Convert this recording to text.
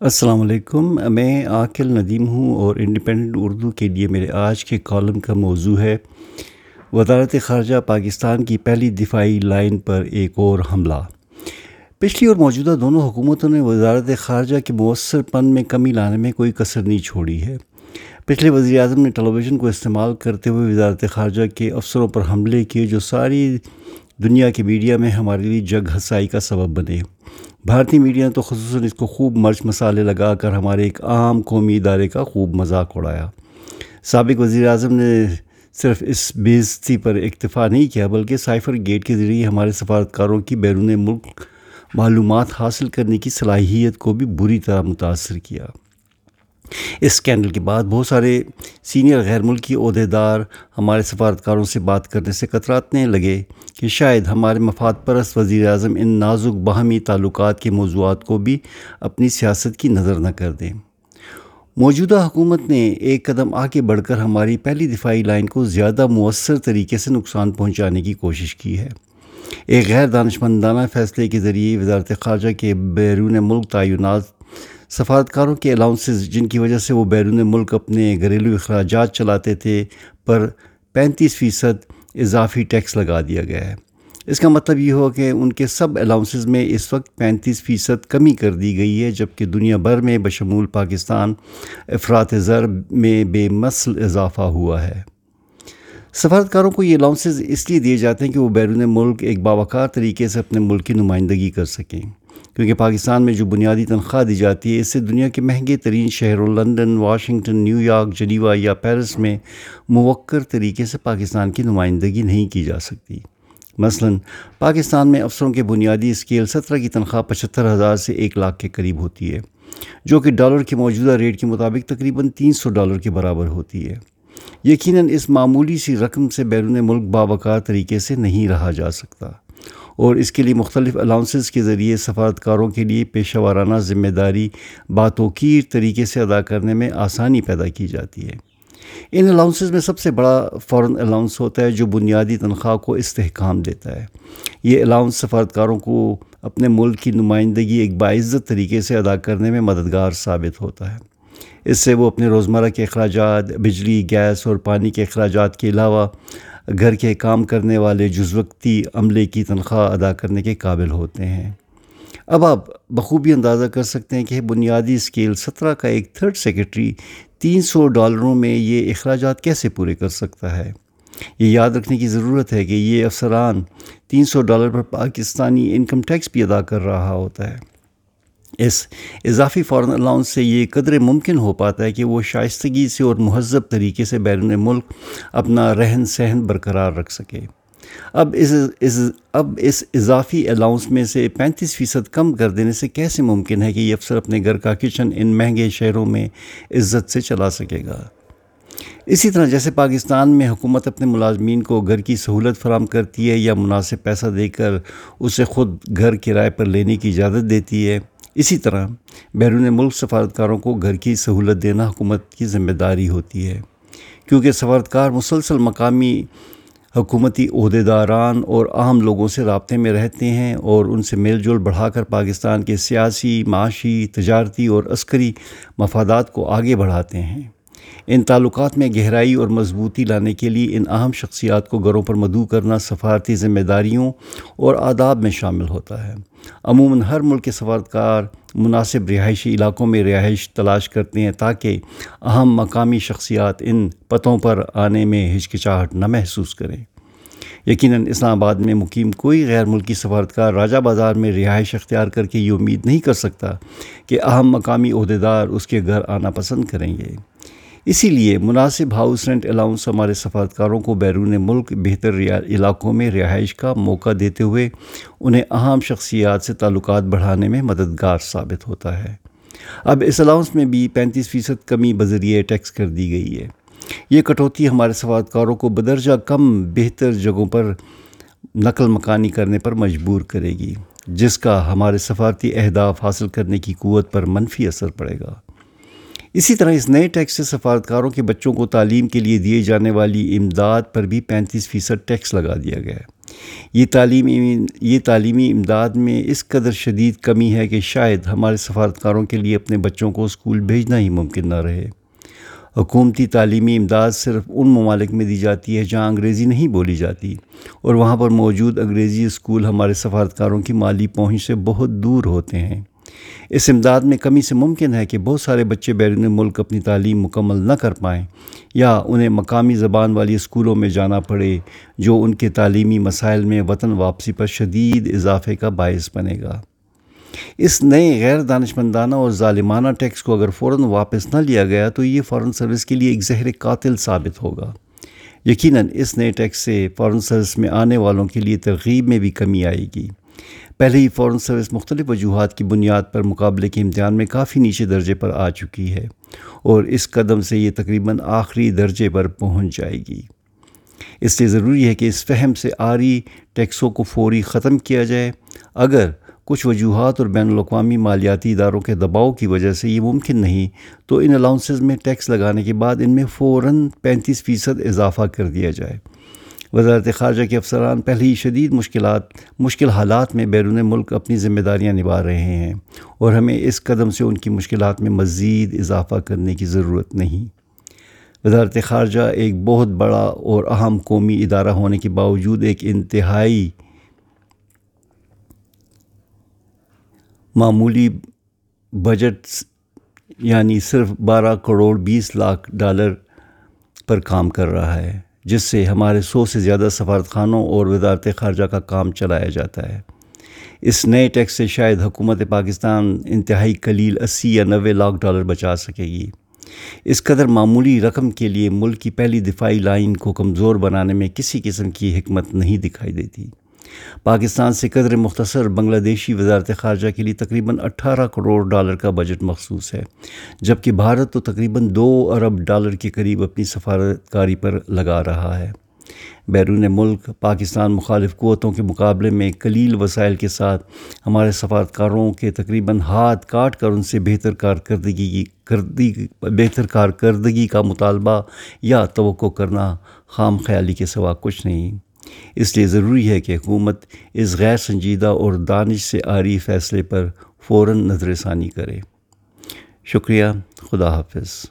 السلام علیکم، میں عاقل ندیم ہوں اور انڈیپینڈنٹ اردو کے لیے میرے آج کے کالم کا موضوع ہے، وزارت خارجہ پاکستان کی پہلی دفاعی لائن پر ایک اور حملہ۔ پچھلی اور موجودہ دونوں حکومتوں نے وزارت خارجہ کے مؤثر پن میں کمی لانے میں کوئی کثر نہیں چھوڑی ہے۔ پچھلے وزیر اعظم نے ٹیلی ویژن کو استعمال کرتے ہوئے وزارت خارجہ کے افسروں پر حملے کیے جو ساری دنیا کے میڈیا میں ہمارے لیے جگ ہنسائی کا سبب بنے۔ بھارتی میڈیا نے تو خصوصاً اس کو خوب مرچ مسالے لگا کر ہمارے ایک عام قومی ادارے کا خوب مذاق اڑایا۔ سابق وزیر اعظم نے صرف اس بےزتی پر اکتفا نہیں کیا، بلکہ سائفر گیٹ کے ذریعے ہمارے سفارتکاروں کی بیرون ملک معلومات حاصل کرنے کی صلاحیت کو بھی بری طرح متاثر کیا۔ اس اسکینڈل کے بعد بہت سارے سینئر غیر ملکی عہدیدار ہمارے سفارتکاروں سے بات کرنے سے کتراتنے لگے۔ کہ شاید ہمارے مفاد پرست وزیر اعظم ان نازک باہمی تعلقات کے موضوعات کو بھی اپنی سیاست کی نظر نہ کر دیں۔ موجودہ حکومت نے ایک قدم آگے بڑھ کر ہماری پہلی دفاعی لائن کو زیادہ مؤثر طریقے سے نقصان پہنچانے کی کوشش کی ہے۔ ایک غیر دانشمندانہ فیصلے کے ذریعے وزارت خارجہ کے بیرون ملک تعینات، سفارتکاروں کے الاؤنسز جن کی وجہ سے وہ بیرون ملک اپنے گھریلو اخراجات چلاتے تھے، پر پینتیس فیصد اضافی ٹیکس لگا دیا گیا ہے۔ اس کا مطلب یہ ہوا کہ ان کے سب الاؤنسز میں اس وقت پینتیس فیصد کمی کر دی گئی ہے، جبکہ دنیا بھر میں بشمول پاکستان افراد زر میں بے مسل اضافہ ہوا ہے۔ سفارتکاروں کو یہ الاؤنسز اس لیے دیے جاتے ہیں کہ وہ بیرون ملک ایک باوقار طریقے سے اپنے ملک کی نمائندگی کر سکیں۔ کیونکہ پاکستان میں جو بنیادی تنخواہ دی جاتی ہے، اس سے دنیا کے مہنگے ترین شہروں London, Washington, New York, Geneva یا پیرس میں موقر طریقے سے پاکستان کی نمائندگی نہیں کی جا سکتی۔ مثلا، پاکستان میں افسروں کے بنیادی اسکیل سترہ کی تنخواہ پچہتر ہزار سے ایک لاکھ کے قریب ہوتی ہے، جو کہ ڈالر کے موجودہ ریٹ کے مطابق تقریباً تین سو ڈالر کے برابر ہوتی ہے۔ یقیناً اس معمولی سی رقم سے بیرون ملک باوقار طریقے سے نہیں رہا جا سکتا۔ اور اس کے لیے مختلف الاؤنسز کے ذریعے سفارتکاروں کے لیے پیشہ وارانہ ذمہ داری باتوکیر طریقے سے ادا کرنے میں آسانی پیدا کی جاتی ہے۔ ان الاؤنسز میں سب سے بڑا فوراً الاؤنس ہوتا ہے جو بنیادی تنخواہ کو استحکام دیتا ہے۔ یہ الاؤنس سفارتکاروں کو اپنے ملک کی نمائندگی ایک باعزت طریقے سے ادا کرنے میں مددگار ثابت ہوتا ہے۔ اس سے وہ اپنے روزمرہ کے اخراجات، بجلی، گیس اور پانی کے اخراجات کے علاوہ گھر کے کام کرنے والے جزوقتی عملے کی تنخواہ ادا کرنے کے قابل ہوتے ہیں۔ اب آپ بخوبی اندازہ کر سکتے ہیں کہ بنیادی اسکیل سترہ کا ایک تھرڈ سیکرٹری تین سو ڈالروں میں یہ اخراجات کیسے پورے کر سکتا ہے؟ یہ یاد رکھنے کی ضرورت ہے کہ یہ افسران تین سو ڈالر پر پاکستانی انکم ٹیکس بھی ادا کر رہا ہوتا ہے۔ اس اضافی فورن الاؤنس سے یہ قدر ممکن ہو پاتا ہے کہ وہ شائستگی سے اور مہذب طریقے سے بیرون ملک اپنا رہن سہن برقرار رکھ سکے۔ اب اس اب اس اضافی الاؤنس میں سے پینتیس فیصد کم کر دینے سے کیسے ممکن ہے کہ یہ افسر اپنے گھر کا کچن ان مہنگے شہروں میں عزت سے چلا سکے گا؟ اسی طرح جیسے پاکستان میں حکومت اپنے ملازمین کو گھر کی سہولت فراہم کرتی ہے یا مناسب پیسہ دے کر اسے خود گھر کرائے پر لینے کی اجازت دیتی ہے اسی طرح بیرون ملک سفارتکاروں کو گھر کی سہولت دینا حکومت کی ذمہ داری ہوتی ہے، کیونکہ سفارتکار مسلسل مقامی حکومتی عہدیداران اور عام لوگوں سے رابطے میں رہتے ہیں اور ان سے میل جول بڑھا کر پاکستان کے سیاسی، معاشی، تجارتی اور عسکری مفادات کو آگے بڑھاتے ہیں۔ ان تعلقات میں گہرائی اور مضبوطی لانے کے لیے ان اہم شخصیات کو گھروں پر مدعو کرنا سفارتی ذمہ داریوں اور آداب میں شامل ہوتا ہے۔ عموماً ہر ملک کے سفارتکار مناسب رہائشی علاقوں میں رہائش تلاش کرتے ہیں تاکہ اہم مقامی شخصیات ان پتوں پر آنے میں ہچکچاہٹ نہ محسوس کریں۔ یقیناً اسلام آباد میں مقیم کوئی غیر ملکی سفارتکار راجہ بازار میں رہائش اختیار کر کے یہ امید نہیں کر سکتا کہ اہم مقامی عہدیدار اس کے گھر آنا پسند کریں گے۔ اسی لیے مناسب ہاؤس رینٹ الاؤنس ہمارے سفارتکاروں کو بیرون ملک بہتر علاقوں میں رہائش کا موقع دیتے ہوئے انہیں اہم شخصیات سے تعلقات بڑھانے میں مددگار ثابت ہوتا ہے۔ اب اس الاؤنس میں بھی پینتیس فیصد کمی بذریعہ ٹیکس کر دی گئی ہے۔ یہ کٹوتی ہمارے سفارتکاروں کو بدرجہ کم بہتر جگہوں پر نقل مکانی کرنے پر مجبور کرے گی، جس کا ہمارے سفارتی اہداف حاصل کرنے کی قوت پر منفی اثر پڑے گا۔ اسی طرح اس نئے ٹیکس سے سفارتکاروں کے بچوں کو تعلیم کے لیے دیے جانے والی امداد پر بھی پینتیس فیصد ٹیکس لگا دیا گیا ہے۔ یہ تعلیمی یہ تعلیمی امداد میں اس قدر شدید کمی ہے کہ شاید ہمارے سفارتکاروں کے لیے اپنے بچوں کو اسکول بھیجنا ہی ممکن نہ رہے۔ حکومتی تعلیمی امداد صرف ان ممالک میں دی جاتی ہے جہاں انگریزی نہیں بولی جاتی، اور وہاں پر موجود انگریزی اسکول ہمارے سفارتکاروں کی مالی پہنچ سے بہت دور ہوتے ہیں۔ اس امداد میں کمی سے ممکن ہے کہ بہت سارے بچے بیرون ملک اپنی تعلیم مکمل نہ کر پائیں یا انہیں مقامی زبان والی اسکولوں میں جانا پڑے جو ان کے تعلیمی مسائل میں وطن واپسی پر شدید اضافے کا باعث بنے گا۔ اس نئے غیر دانش مندانہ اور ظالمانہ ٹیکس کو اگر فوراً واپس نہ لیا گیا تو یہ فورن سروس کے لیے ایک زہر قاتل ثابت ہوگا۔ یقیناً اس نئے ٹیکس سے فورن سروس میں آنے والوں کے لیے ترغیب میں بھی کمی آئے گی۔ پہلے ہی فورن سروس مختلف وجوہات کی بنیاد پر مقابلے کے امتحان میں کافی نیچے درجے پر آ چکی ہے اور اس قدم سے یہ تقریباً آخری درجے پر پہنچ جائے گی۔ اس لیے ضروری ہے کہ اس فہم سے آری ٹیکسوں کو فوری ختم کیا جائے۔ اگر کچھ وجوہات اور بین الاقوامی مالیاتی اداروں کے دباؤ کی وجہ سے یہ ممکن نہیں، تو ان الاؤنسز میں ٹیکس لگانے کے بعد ان میں فوراً پینتیس فیصد اضافہ کر دیا جائے۔ وزارت خارجہ کے افسران پہلے ہی شدید مشکلات، مشکل حالات میں بیرون ملک اپنی ذمہ داریاں نبھا رہے ہیں اور ہمیں اس قدم سے ان کی مشکلات میں مزید اضافہ کرنے کی ضرورت نہیں۔ وزارت خارجہ ایک بہت بڑا اور اہم قومی ادارہ ہونے کے باوجود ایک انتہائی معمولی بجٹ یعنی صرف بارہ کروڑ بیس لاکھ ڈالر پر کام کر رہا ہے۔ جس سے ہمارے سو سے زیادہ سفارت خانوں اور وزارت خارجہ کا کام چلایا جاتا ہے۔ اس نئے ٹیکس سے شاید حکومت پاکستان انتہائی کلیل اسی یا نوے لاکھ ڈالر بچا سکے گی۔ اس قدر معمولی رقم کے لیے ملک کی پہلی دفاعی لائن کو کمزور بنانے میں کسی قسم کی حکمت نہیں دکھائی دیتی۔ پاکستان سے قدر مختصر بنگلہ دیشی وزارت خارجہ کے لیے تقریباً اٹھارہ کروڑ ڈالر کا بجٹ مخصوص ہے، جبکہ بھارت تو تقریباً دو ارب ڈالر کے قریب اپنی سفارتکاری پر لگا رہا ہے۔ بیرون ملک پاکستان مخالف قوتوں کے مقابلے میں کلیل وسائل کے ساتھ ہمارے سفارتکاروں کے تقریباً ہاتھ کاٹ کر ان سے بہتر کارکردگی کی بہتر کارکردگی کا مطالبہ یا توقع کرنا خام خیالی کے سوا کچھ نہیں۔ اس لیے ضروری ہے کہ حکومت اس غیر سنجیدہ اور دانش سے آری فیصلے پر فوراً نظر ثانی کرے۔ شکریہ، خدا حافظ۔